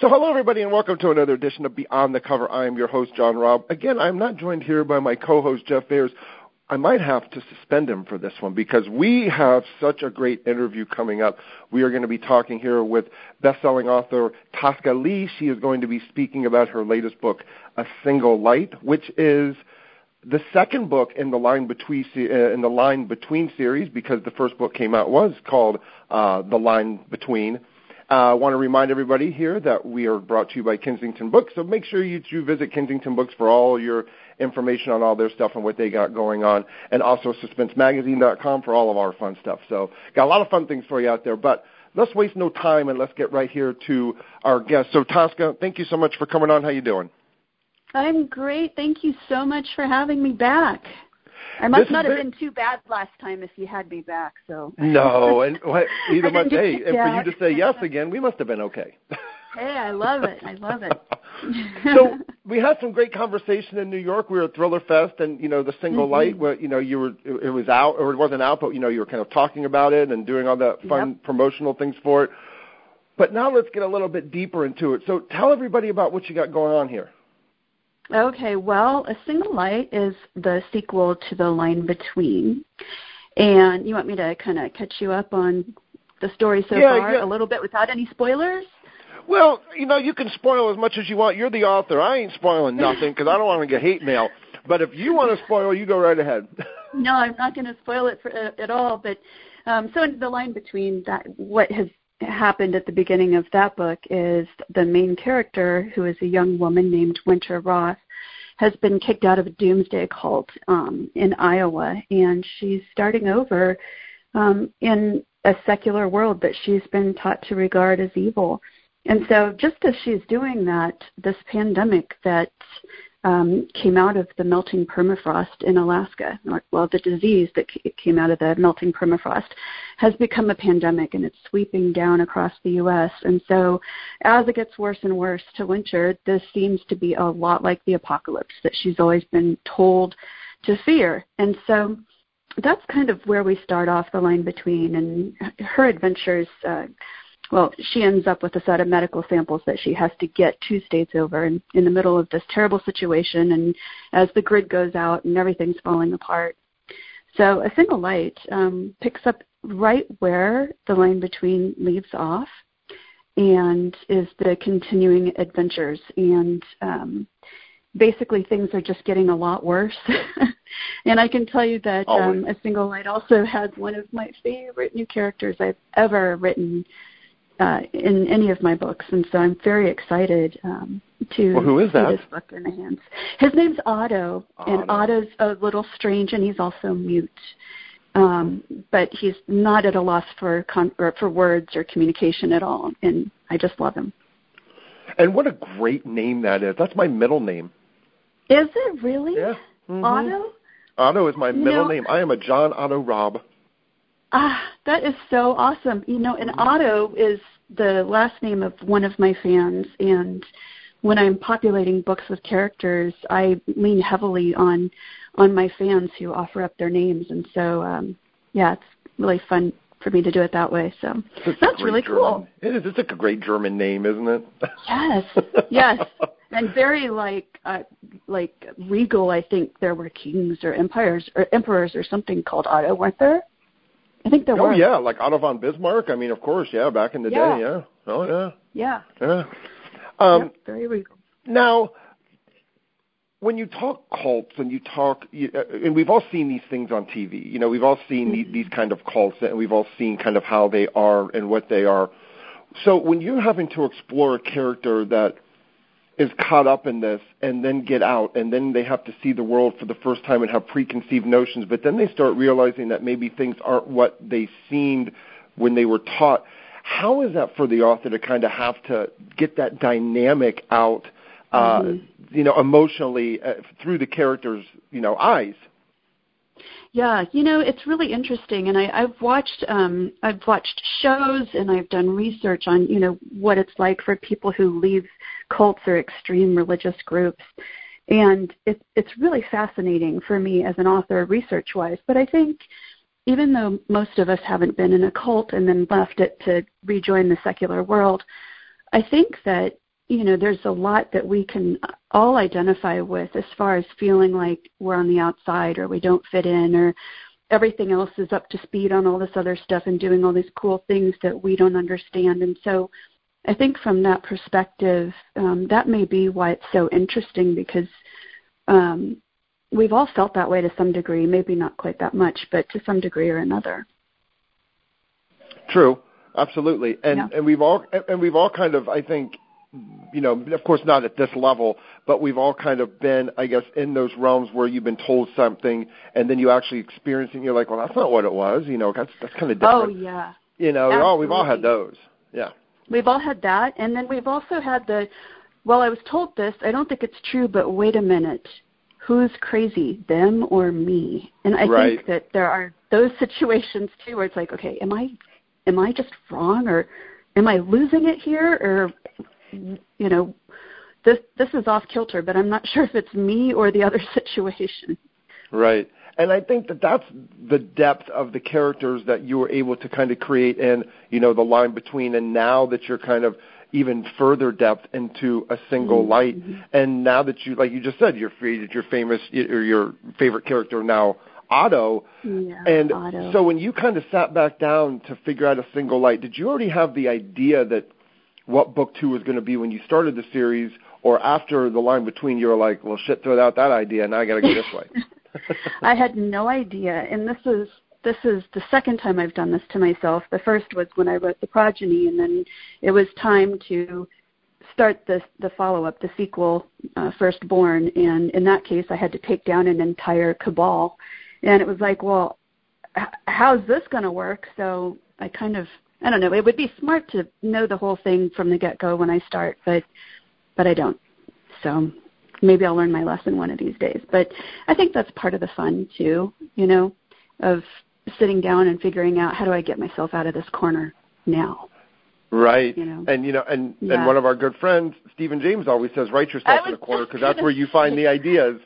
So, hello, everybody, and welcome to another edition of Beyond the Cover. I am your host, John Raab. Again, I'm not joined here by my co host, Jeff Ayers. I might have to suspend him for this one because we have such a great interview coming up. We are going to be talking here with best-selling author Tosca Lee. She is going to be speaking about her latest book, A Single Light, which is the second book in the line between uh, in the line between series because the first book came out was called uh, The Line Between. I uh, want to remind everybody here that we are brought to you by Kensington Books, so make sure you do visit Kensington Books for all your information on all their stuff and what they got going on, and also SuspenseMagazine.com for all of our fun stuff. So, got a lot of fun things for you out there, but let's waste no time and let's get right here to our guest. So, Tosca, thank you so much for coming on. How you doing? I'm great. Thank you so much for having me back. I must not have been too bad last time if you had me back. So no, and what, either much. Hey, and for you to say yes again, we must have been okay. hey, I love it. I love it. so we had some great conversation in New York. We were at Thriller Fest, and you know the single mm-hmm. light. Where you know you were, it was out or it wasn't out, but you know you were kind of talking about it and doing all the fun yep. promotional things for it. But now let's get a little bit deeper into it. So tell everybody about what you got going on here. Okay, well, A Single Light is the sequel to The Line Between. And you want me to kind of catch you up on the story so yeah, far yeah. a little bit without any spoilers? Well, you know, you can spoil as much as you want. You're the author. I ain't spoiling nothing because I don't want to get hate mail. But if you want to spoil, you go right ahead. no, I'm not going to spoil it for, uh, at all. But um, so in the line between that, what has happened at the beginning of that book is the main character, who is a young woman named Winter Roth, has been kicked out of a doomsday cult um, in Iowa, and she's starting over um, in a secular world that she's been taught to regard as evil. And so, just as she's doing that, this pandemic that um, came out of the melting permafrost in Alaska. Well, the disease that came out of the melting permafrost has become a pandemic and it's sweeping down across the U.S. And so, as it gets worse and worse to winter, this seems to be a lot like the apocalypse that she's always been told to fear. And so, that's kind of where we start off the line between, and her adventures. Uh, well, she ends up with a set of medical samples that she has to get two states over in, in the middle of this terrible situation and as the grid goes out and everything's falling apart. So a single light um, picks up right where the line between leaves off and is the continuing adventures and um, basically things are just getting a lot worse. and I can tell you that um, a single light also has one of my favorite new characters I've ever written uh, in any of my books, and so I'm very excited um, to well, who is that? this book in the hands. His name's Otto, Otto, and Otto's a little strange, and he's also mute. Um, but he's not at a loss for con- or for words or communication at all, and I just love him. And what a great name that is! That's my middle name. Is it really? Yeah. Mm-hmm. Otto. Otto is my you middle know, name. I am a John Otto Raab. Ah, that is so awesome. You know, and Otto is the last name of one of my fans and when I'm populating books with characters, I lean heavily on on my fans who offer up their names and so um yeah, it's really fun for me to do it that way. So it's that's really German. cool. It is. It's like a great German name, isn't it? Yes. Yes. and very like uh, like regal. I think there were kings or empires or emperors or something called Otto, weren't there? I think there oh, were. Oh yeah, like Otto von Bismarck. I mean, of course, yeah, back in the yeah. day, yeah. Oh yeah. Yeah. Yeah. Um, yep, very regal. Now, when you talk cults and you talk, you, uh, and we've all seen these things on TV. You know, we've all seen mm-hmm. these, these kind of cults, and we've all seen kind of how they are and what they are. So when you're having to explore a character that is caught up in this and then get out and then they have to see the world for the first time and have preconceived notions but then they start realizing that maybe things aren't what they seemed when they were taught how is that for the author to kind of have to get that dynamic out uh mm-hmm. you know emotionally uh, through the characters you know eyes yeah, you know, it's really interesting and I, I've watched um I've watched shows and I've done research on, you know, what it's like for people who leave cults or extreme religious groups. And it, it's really fascinating for me as an author research wise. But I think even though most of us haven't been in a cult and then left it to rejoin the secular world, I think that you know, there's a lot that we can all identify with as far as feeling like we're on the outside or we don't fit in or everything else is up to speed on all this other stuff and doing all these cool things that we don't understand. And so I think from that perspective, um, that may be why it's so interesting because um, we've all felt that way to some degree, maybe not quite that much, but to some degree or another. True, absolutely, and yeah. and we've all and we've all kind of, I think, you know, of course not at this level, but we've all kind of been, I guess, in those realms where you've been told something and then you actually experience it and you're like, well, that's not what it was. You know, that's that's kind of different. Oh yeah. You know, Absolutely. all we've all had those. Yeah. We've all had that, and then we've also had the, well, I was told this. I don't think it's true, but wait a minute. Who's crazy, them or me? And I right. think that there are those situations too, where it's like, okay, am I, am I just wrong, or am I losing it here, or you know, this this is off kilter, but I'm not sure if it's me or the other situation. Right. And I think that that's the depth of the characters that you were able to kind of create and you know, the line between and now that you're kind of even further depth into a single mm-hmm. light. And now that you, like you just said, you're created your famous or your favorite character now, Otto. Yeah, and Otto. so when you kind of sat back down to figure out a single light, did you already have the idea that what book two was going to be when you started the series, or after the line between you were like, well, shit, throw out that idea, now I got to go this way. I had no idea, and this is this is the second time I've done this to myself. The first was when I wrote the progeny, and then it was time to start the the follow up, the sequel, uh, Firstborn, and in that case, I had to take down an entire cabal, and it was like, well, h- how's this going to work? So I kind of I don't know. It would be smart to know the whole thing from the get go when I start, but but I don't. So maybe I'll learn my lesson one of these days. But I think that's part of the fun too, you know, of sitting down and figuring out how do I get myself out of this corner now. Right. You know? And you know, and yeah. and one of our good friends, Steven James, always says, "Write yourself in a corner," because that's where you find the ideas.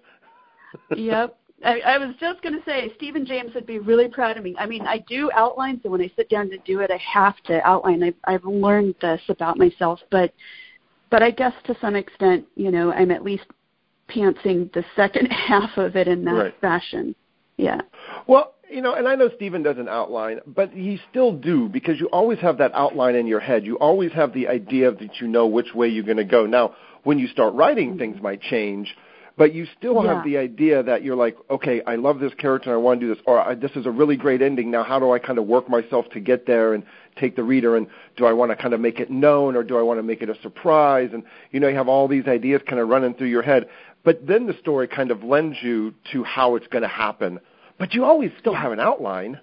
yep. I, I was just going to say, Steven James would be really proud of me. I mean, I do outline, so when I sit down to do it, I have to outline. I've, I've learned this about myself, but but I guess to some extent, you know, I'm at least pantsing the second half of it in that right. fashion. Yeah. Well, you know, and I know Steven doesn't outline, but he still do because you always have that outline in your head. You always have the idea that you know which way you're going to go. Now, when you start writing, mm-hmm. things might change but you still yeah. have the idea that you're like, okay, I love this character and I want to do this, or this is a really great ending. Now, how do I kind of work myself to get there and take the reader? And do I want to kind of make it known, or do I want to make it a surprise? And you know, you have all these ideas kind of running through your head, but then the story kind of lends you to how it's going to happen. But you always still have an outline.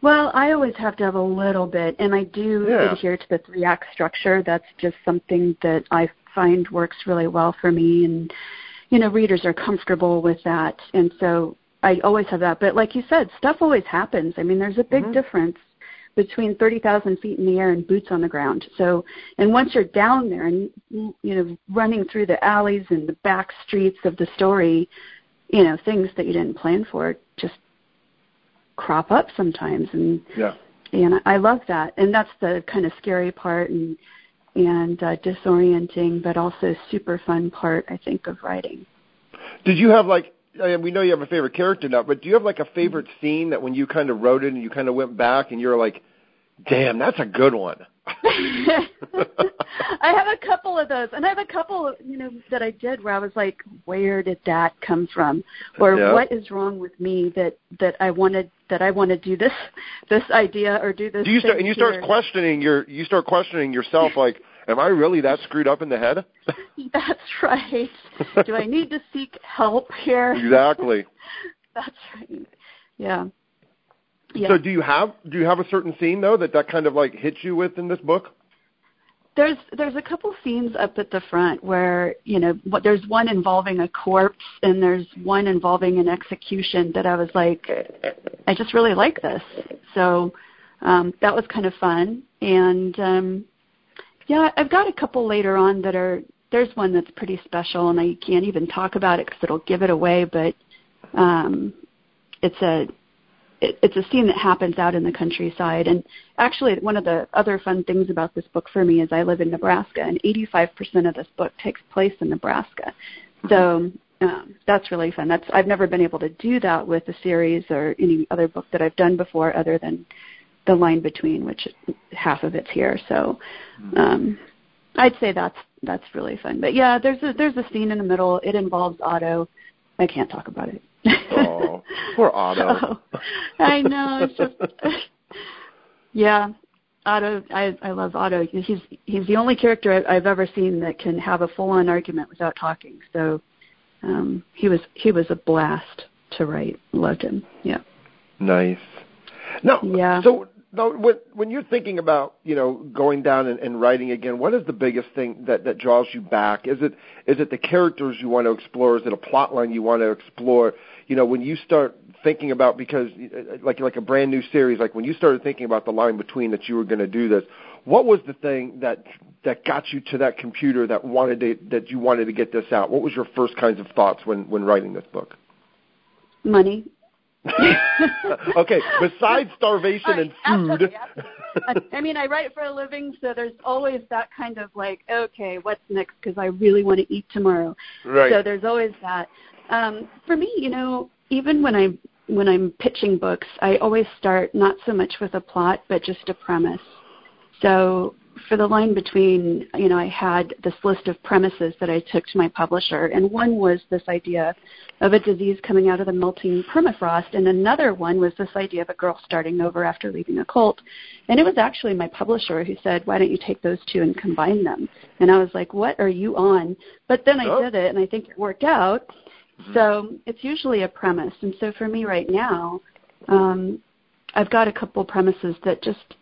Well, I always have to have a little bit, and I do yeah. adhere to the three act structure. That's just something that I find works really well for me, and you know, readers are comfortable with that. And so I always have that. But like you said, stuff always happens. I mean, there's a big mm-hmm. difference between 30,000 feet in the air and boots on the ground. So, and once you're down there and, you know, running through the alleys and the back streets of the story, you know, things that you didn't plan for just crop up sometimes. And, yeah. and I love that. And that's the kind of scary part. And, and uh, disorienting, but also super fun part, I think, of writing. Did you have like? We know you have a favorite character now, but do you have like a favorite mm-hmm. scene that when you kind of wrote it and you kind of went back and you're like, "Damn, that's a good one." I have a couple of those, and I have a couple, you know, that I did where I was like, "Where did that come from?" Or yeah. "What is wrong with me that that I wanted that I want to do this this idea or do this?" Do you start and you start questioning your you start questioning yourself like, "Am I really that screwed up in the head?" That's right. do I need to seek help here? Exactly. That's right. Yeah. Yeah. So do you have do you have a certain scene though that that kind of like hits you with in this book? There's there's a couple scenes up at the front where you know what there's one involving a corpse and there's one involving an execution that I was like I just really like this so um, that was kind of fun and um, yeah I've got a couple later on that are there's one that's pretty special and I can't even talk about it because it'll give it away but um, it's a it, it's a scene that happens out in the countryside. And actually, one of the other fun things about this book for me is I live in Nebraska, and 85% of this book takes place in Nebraska. So um, that's really fun. That's I've never been able to do that with a series or any other book that I've done before, other than the line between, which half of it's here. So um, I'd say that's that's really fun. But yeah, there's a there's a scene in the middle. It involves Otto. I can't talk about it. oh, poor Otto. I know. It's just yeah. Otto, I I love Otto. He's he's the only character I've ever seen that can have a full-on argument without talking. So um, he was he was a blast to write. Loved him. Yeah. Nice. No. Yeah. So now, when when you're thinking about you know going down and, writing again, what is the biggest thing that that draws you back? Is it is it the characters you want to explore? Is it a plot line you want to explore? You know, when you start thinking about because uh, like like a brand new series, like when you started thinking about the line between that you were going to do this, what was the thing that that got you to that computer that wanted that you wanted to get this out? What was your first kinds of thoughts when when writing this book? Money. okay, besides starvation right, and food. I mean, I write for a living, so there's always that kind of like, okay, what's next? Because I really want to eat tomorrow. Right. So there's always that. Um, for me, you know, even when I when I'm pitching books, I always start not so much with a plot, but just a premise. So for the line between, you know, I had this list of premises that I took to my publisher, and one was this idea of a disease coming out of the melting permafrost, and another one was this idea of a girl starting over after leaving a cult. And it was actually my publisher who said, "Why don't you take those two and combine them?" And I was like, "What are you on?" But then I Oh. did it, and I think it worked out. So it's usually a premise, and so for me right now, um, I've got a couple premises that just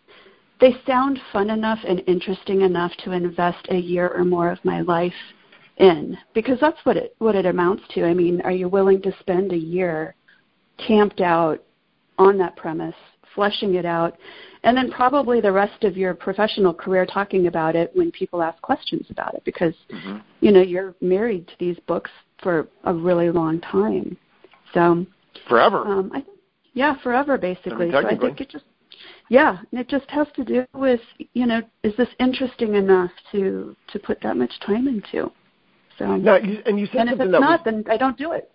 they sound fun enough and interesting enough to invest a year or more of my life in because that's what it what it amounts to. I mean, are you willing to spend a year camped out on that premise, fleshing it out, and then probably the rest of your professional career talking about it when people ask questions about it because Mm-hmm. you know, you're married to these books for a really long time. So, Forever. um, I think, yeah, forever basically. so I think it just, yeah, and it just has to do with, you know, is this interesting enough to to put that much time into? So, now, you, and you said and if something it's that not, was, then I don't do it.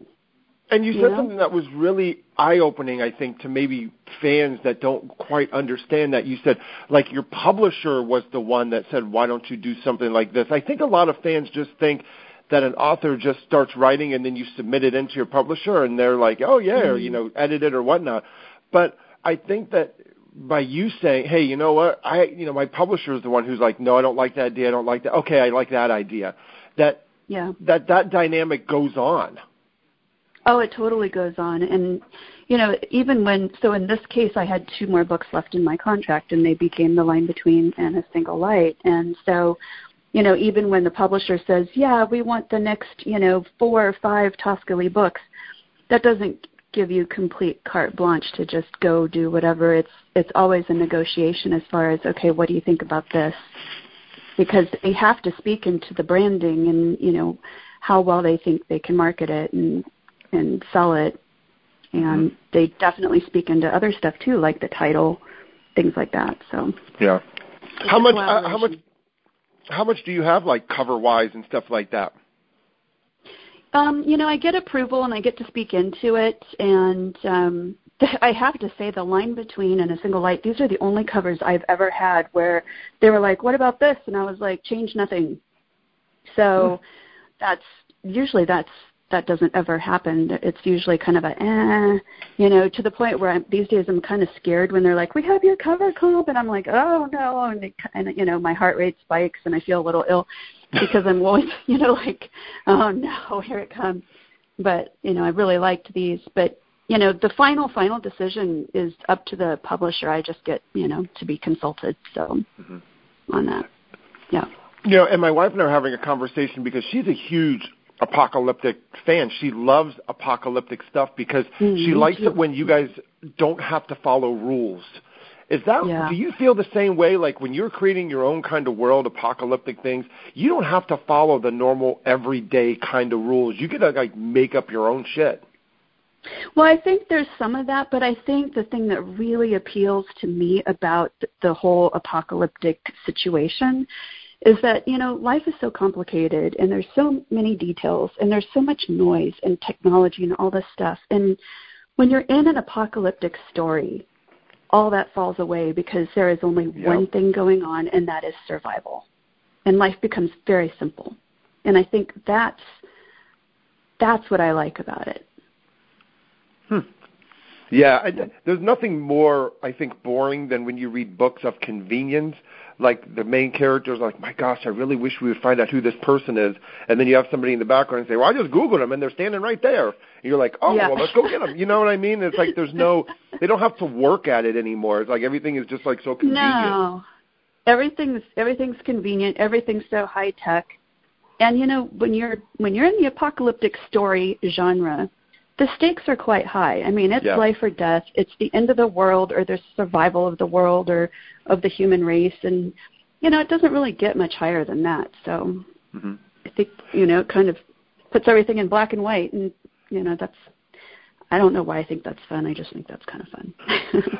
and you you said know? something that was really eye-opening, I think, to maybe fans that don't quite understand that. You said, like, your publisher was the one that said, "Why don't you do something like this?" I think a lot of fans just think that an author just starts writing and then you submit it into your publisher and they're like, "Oh yeah," or mm-hmm. you know, edit it or whatnot. But I think that by you saying, "Hey, you know what? I, you know, my publisher is the one who's like, no, I don't like that idea. I don't like that. Okay, I like that idea." That Yeah. that that dynamic goes on. Oh, it totally goes on. And, you know, even when, so in this case, I had two more books left in my contract and they became The Line Between and A Single Light. And so, you know, even when the publisher says, yeah, we want the next, you know, four or five Tosca Lee books, that doesn't give you complete carte blanche to just go do whatever. It's, it's always a negotiation as far as, okay, what do you think about this? Because they have to speak into the branding and, you know, how well they think they can market it and and sell it. And they definitely speak into other stuff too, like the title, things like that. So Yeah. How much? Uh, how much? How much do you have, like cover wise and stuff like that? Um, you know, I get approval and I get to speak into it, and um, I have to say the line between and a single light. These are the only covers I've ever had where they were like, "What about this?" and I was like, "Change nothing." So that's usually that's that doesn't ever happen. It's usually kind of a eh, you know, to the point where I'm, these days I'm kind of scared when they're like, "We have your cover comp," and I'm like, "Oh no!" and, it, and you know, my heart rate spikes and I feel a little ill because I'm always, you know, like, "Oh no, here it comes." But you know, I really liked these, but you know, the final final decision is up to the publisher. I just get you know to be consulted. So on that, yeah. You know, and my wife and I are having a conversation because she's a huge apocalyptic fan. She loves apocalyptic stuff because Mm, she likes it when you guys don't have to follow rules. Is that Yeah. do you feel the same way like when you're creating your own kind of world apocalyptic things, you don't have to follow the normal everyday kind of rules. You get to like make up your own shit. Well, I think there's some of that, but I think the thing that really appeals to me about the whole apocalyptic situation is that, you know, life is so complicated and there's so many details and there's so much noise and technology and all this stuff. And when you're in an apocalyptic story, all that falls away because there is only yep. one thing going on and that is survival. And life becomes very simple. And I think that's that's what I like about it. Hmm. Yeah, I, there's nothing more I think boring than when you read books of convenience. Like the main characters, like my gosh, I really wish we would find out who this person is, and then you have somebody in the background and say, "Well, I just googled them and they're standing right there." And you're like, "Oh, yeah. well, let's go get them." You know what I mean? It's like there's no, they don't have to work at it anymore. It's like everything is just like so convenient. No, everything's everything's convenient. Everything's so high tech, and you know when you're when you're in the apocalyptic story genre, the stakes are quite high. I mean, it's yeah. life or death. It's the end of the world or the survival of the world or of the human race and you know, it doesn't really get much higher than that. So mm-hmm. I think, you know, it kind of puts everything in black and white and you know, that's I don't know why I think that's fun. I just think that's kind of fun.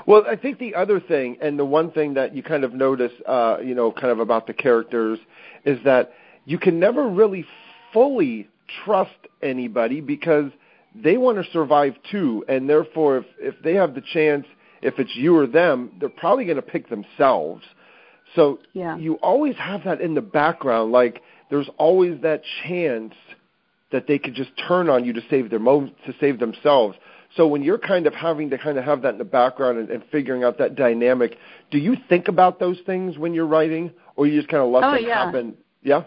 well, I think the other thing, and the one thing that you kind of notice, uh, you know, kind of about the characters, is that you can never really fully trust anybody because they want to survive too, and therefore, if if they have the chance, if it's you or them, they're probably going to pick themselves. So yeah. you always have that in the background, like there's always that chance that they could just turn on you to save their mo- to save themselves. So when you're kind of having to kind of have that in the background and, and figuring out that dynamic, do you think about those things when you're writing, or you just kind of let oh, them yeah. happen? Yeah.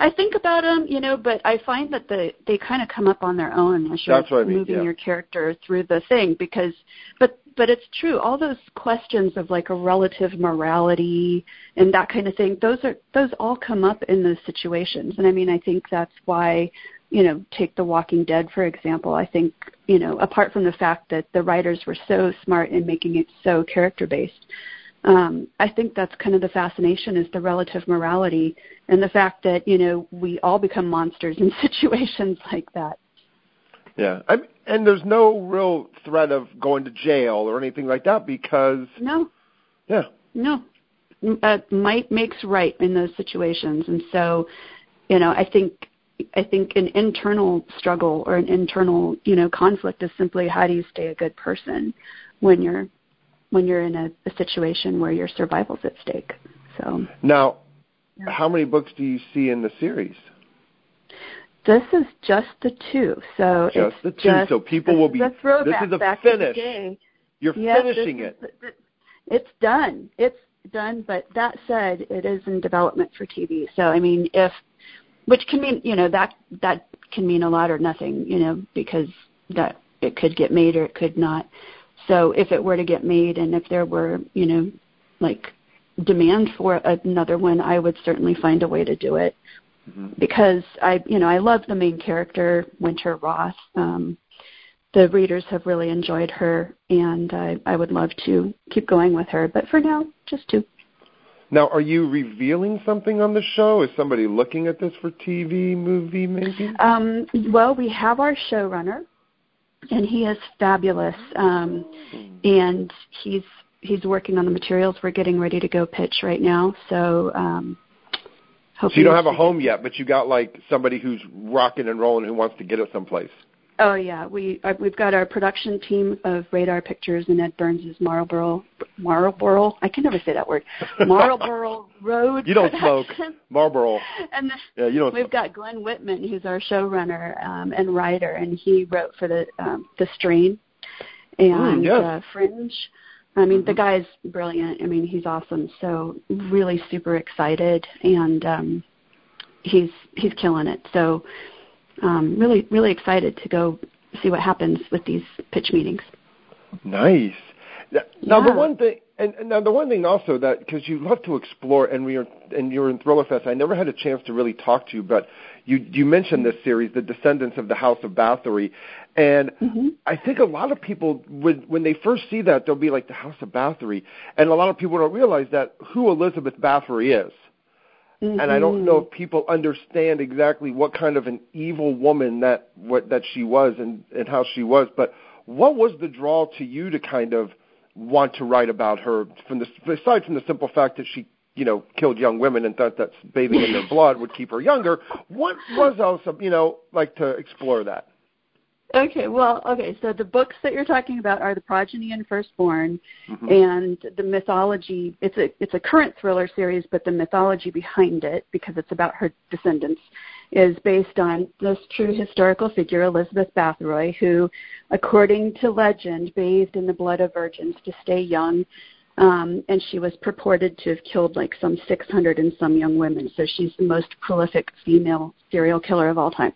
I think about them, you know, but I find that the they kind of come up on their own as you're I mean, moving yeah. your character through the thing because but but it's true all those questions of like a relative morality and that kind of thing those are those all come up in those situations and I mean I think that's why you know take The Walking Dead for example I think you know apart from the fact that the writers were so smart in making it so character based um, I think that's kind of the fascination is the relative morality and the fact that you know we all become monsters in situations like that. Yeah, I, and there's no real threat of going to jail or anything like that because no, yeah, no, uh, might makes right in those situations, and so you know I think I think an internal struggle or an internal you know conflict is simply how do you stay a good person when you're when you're in a, a situation where your survival's at stake. So now, yeah. how many books do you see in the series? This is just the two. So just the two. Just, so people will be. This is back finish. You're yes, finishing it. Is, it's done. It's done. But that said, it is in development for TV. So I mean, if which can mean you know that that can mean a lot or nothing. You know because that it could get made or it could not. So if it were to get made and if there were, you know, like demand for another one, I would certainly find a way to do it mm-hmm. because I, you know, I love the main character, Winter Roth. Um, the readers have really enjoyed her, and I, I would love to keep going with her. But for now, just two. Now, are you revealing something on the show? Is somebody looking at this for TV, movie, maybe? Um, well, we have our showrunner, and he is fabulous. Um, and he's he's working on the materials. We're getting ready to go pitch right now. So. Um, so you don't have a home yet, but you got like somebody who's rocking and rolling who wants to get it someplace. Oh yeah, we uh, we've got our production team of Radar Pictures and Ed Burns' Marlboro Marlboro. I can never say that word. Marlboro Road. You don't smoke Marlboro. And the, yeah, you don't. We've smoke. got Glen Whitman, who's our showrunner um, and writer, and he wrote for the um, the Strain and mm, yes. uh, Fringe. I mean, mm-hmm. the guy's brilliant. I mean, he's awesome. So really super excited, and um, he's he's killing it. So um, really, really excited to go see what happens with these pitch meetings. Nice. Now yeah. the one thing, and, and now the one thing also that because you love to explore, and we are, and you're in Thriller Fest. I never had a chance to really talk to you, but you you mentioned this series, The Descendants of the House of Bathory, and mm-hmm. I think a lot of people when when they first see that they'll be like the House of Bathory, and a lot of people don't realize that who Elizabeth Bathory is. Mm-hmm. and I don't know if people understand exactly what kind of an evil woman that what that she was and and how she was. But what was the draw to you to kind of want to write about her from the aside from the simple fact that she you know killed young women and thought that bathing in their blood would keep her younger? What was also you know like to explore that? Okay, well, okay, so the books that you're talking about are The Progeny and Firstborn Mm-hmm. and the mythology it's a it's a current thriller series, but the mythology behind it, because it's about her descendants, is based on this true historical figure, Elizabeth Bathory, who, according to legend, bathed in the blood of virgins to stay young. Um, and she was purported to have killed like some 600 and some young women. So she's the most prolific female serial killer of all time.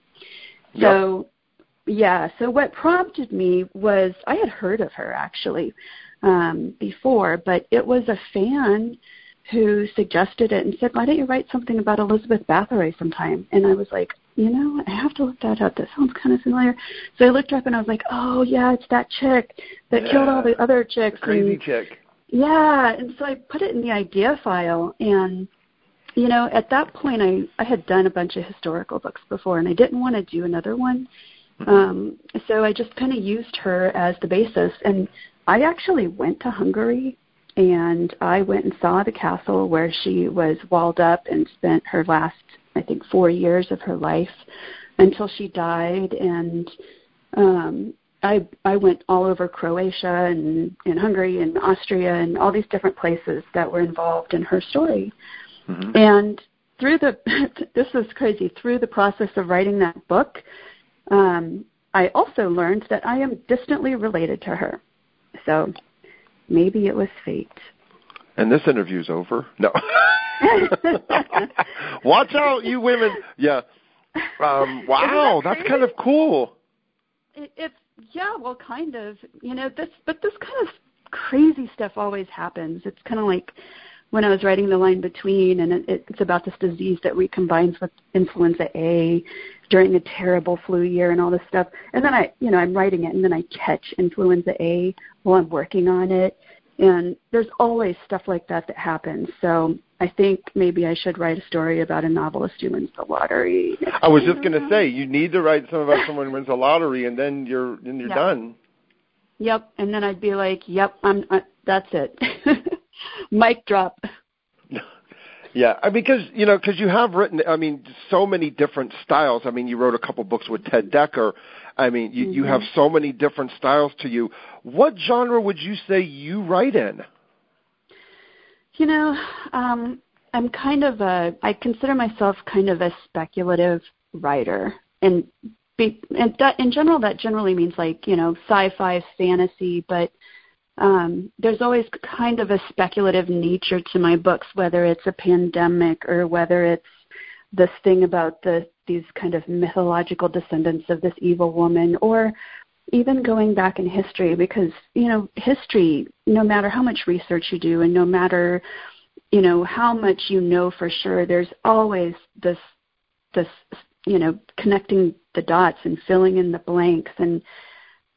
So yeah, so what prompted me was I had heard of her actually um, before, but it was a fan who suggested it and said, "Why don't you write something about Elizabeth Bathory sometime?" And I was like, "You know, I have to look that up. That sounds kind of familiar." So I looked her up and I was like, "Oh yeah, it's that chick that killed all the other chicks." The crazy and, chick. yeah, and so I put it in the idea file and you know, at that point I I had done a bunch of historical books before and I didn't want to do another one. Um so I just kind of used her as the basis and I actually went to Hungary and I went and saw the castle where she was walled up and spent her last I think 4 years of her life until she died and um I I went all over Croatia and and Hungary and Austria and all these different places that were involved in her story. Mhm. And through the this is crazy through the process of writing that book, um, I also learned that I am distantly related to her. So maybe it was fate. And this interview's over. No. Watch out, you women. Yeah. Um, wow, that that's kind of cool. It, it's yeah, well, kind of. You know, this but this kind of crazy stuff always happens. It's kind of like when I was writing the line between, and it, it's about this disease that recombines with influenza A during a terrible flu year and all this stuff. And then I, you know, I'm writing it, and then I catch influenza A while I'm working on it. And there's always stuff like that that happens. So I think maybe I should write a story about a novelist who wins the lottery. I was just going to say you need to write some about someone who wins a lottery, and then you're then you're Yeah. done. Yep, and then I'd be like, "Yep, I'm. Uh, that's it." Mic drop. Yeah, I- because you know, because you have written, I mean, so many different styles. I mean, you wrote a couple books with Ted Dekker. I mean, you, you have so many different styles to you. What genre would you say you write in? You know, um, I'm kind of a. I consider myself kind of a speculative writer, and be, and that in general, that generally means like you know sci-fi, fantasy, but um, there's always kind of a speculative nature to my books, whether it's a pandemic or whether it's this thing about the these kind of mythological descendants of this evil woman, or even going back in history, because you know history, no matter how much research you do, and no matter you know how much you know for sure, there's always this this you know connecting the dots and filling in the blanks. And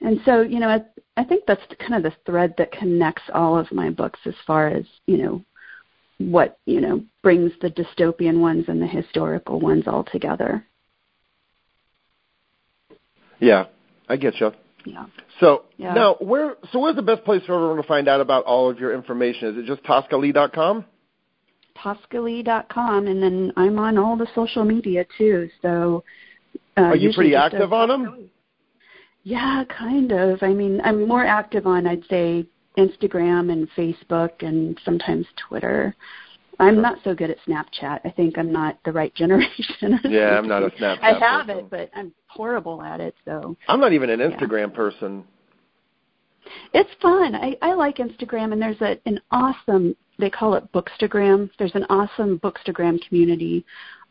and so you know I think that's kind of the thread that connects all of my books as far as you know what you know brings the dystopian ones and the historical ones all together Yeah, I get you. yeah So Yeah. now, where so where's the best place for everyone to find out about all of your information? Is it just toscalee.com? toscalee.com and then i'm on all the social media too so uh, Are you pretty active on them? Yeah, kind of. I mean, I'm more active on, I'd say, Instagram and Facebook and sometimes Twitter. I'm not so good at Snapchat. I think I'm not the right generation. Yeah, I'm not a Snapchat I have person. it, but I'm horrible at it. So I'm not even an Instagram person. it's fun. I, I like Instagram, and there's a, an awesome. They call it Bookstagram. There's an awesome Bookstagram community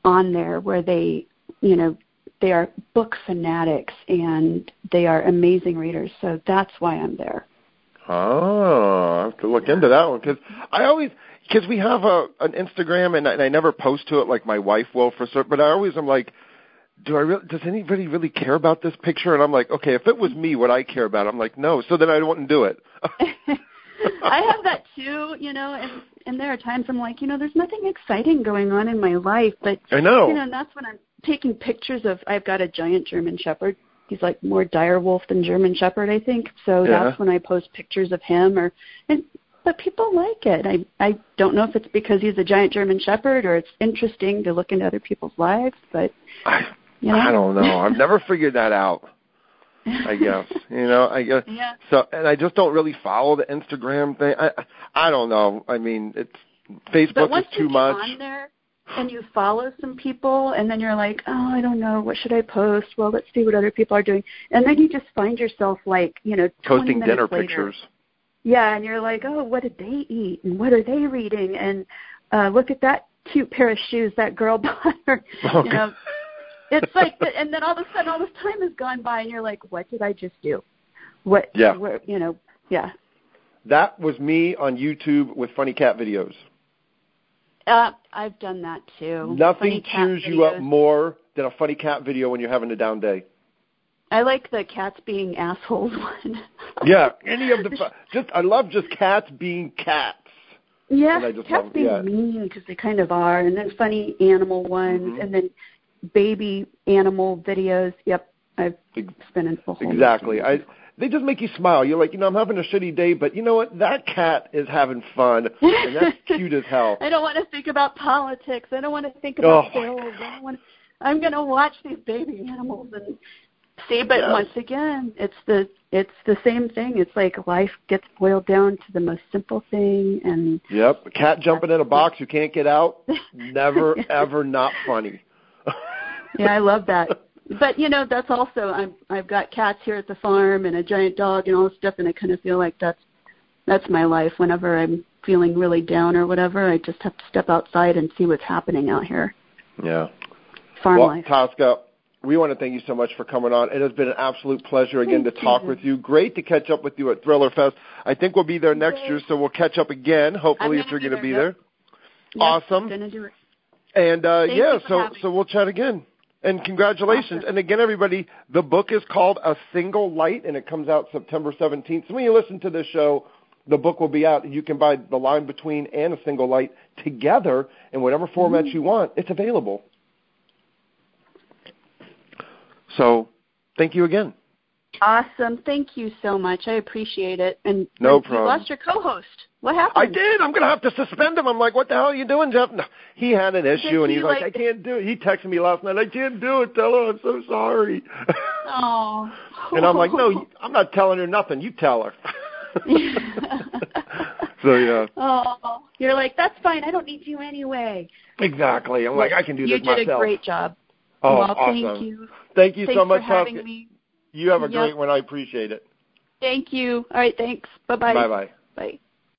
on there where they, you know, they are book fanatics and they are amazing readers. So that's why I'm there. Oh, I have to look into that one because I always because we have a an Instagram and I, and I never post to it like my wife will for certain. But I always am like, do I really? Does anybody really care about this picture? And I'm like, okay, if it was me, would I care about? it? I'm like, no. So then I wouldn't do it. I have that too, you know, and and there are times I'm like, you know, there's nothing exciting going on in my life, but I know. you know, and that's when I'm taking pictures of. I've got a giant German Shepherd. He's like more dire wolf than German Shepherd, I think. So Yeah. that's when I post pictures of him, or and but people like it. I I don't know if it's because he's a giant German Shepherd or it's interesting to look into other people's lives, but I, you know, I don't know. I've never figured that out. I guess you know. I guess yeah. so, and I just don't really follow the Instagram thing. I I don't know. I mean, it's But Facebook once is too you much. on there and you follow some people, and then you're like, oh, I don't know, what should I post? Well, let's see what other people are doing, and then you just find yourself like, you know, 20 Posting dinner later, pictures. Yeah, and you're like, oh, what did they eat, and what are they reading, and uh, look at that cute pair of shoes that girl bought her. Okay. You know, it's like, the, and then all of a sudden, all this time has gone by, and you're like, what did I just do? What? Yeah. Where, you know, yeah. That was me on YouTube with funny cat videos. Uh, I've done that too. Nothing cheers you up more than a funny cat video when you're having a down day. I like the cats being assholes one. Yeah, any of the just I love just cats being cats. yeah, cats love- being yeah. mean because they kind of are, and then funny animal ones, Mhm. and then baby animal videos. Yep, I've a whole Exactly. I they just make you smile. You're like, you know, I'm having a shitty day, but you know what? That cat is having fun, and that's cute as hell. I don't want to think about politics. I don't want to think about Oh, bills. I don't want. I'm going to watch these baby animals and see. But once again, it's the it's the same thing. It's like life gets boiled down to the most simple thing, and Yep, a cat jumping in a box you can't get out. Never, ever not funny. yeah, I love that. But you know, that's also I'm I've got cats here at the farm and a giant dog and all this stuff, and I kind of feel like that's that's my life. Whenever I'm feeling really down or whatever, I just have to step outside and see what's happening out here. Yeah. Farm well, life. Tosca, we want to thank you so much for coming on. It has been an absolute pleasure again Thank to talk you. with you. Great to catch up with you at Thriller Fest. I think we'll be there next year, so we'll catch up again. Hopefully, if you're gonna be be there. Yep, awesome. Do it. And uh, Thank yeah, so so we'll chat again. And congratulations. Awesome. And again, everybody, the book is called A Single Light, and it comes out September 17th. So when you listen to this show, the book will be out. You can buy The Line Between and A Single Light together in whatever format mm-hmm. you want. It's available. So thank you again. Awesome. Thank you so much. I appreciate it. And No you problem. lost your co-host. What happened? I did. I'm going to have to suspend him. I'm like, what the hell are you doing, Jeff? No. He had an issue, and he, he's like, like- I can't do it. He texted me last night. I can't do it. Tell her I'm so sorry. Oh. And I'm like, no, I'm not telling her nothing. You tell her. so yeah, Oh, you're like that's fine. I don't need you anyway. exactly. I'm like, I can do you this did myself. a great job. oh, well, awesome. thank you. Thank you Thanks so much, for having me. You have a Yep. great one. I appreciate it. Thank you. All right. Thanks. Bye-bye. Bye bye. Bye.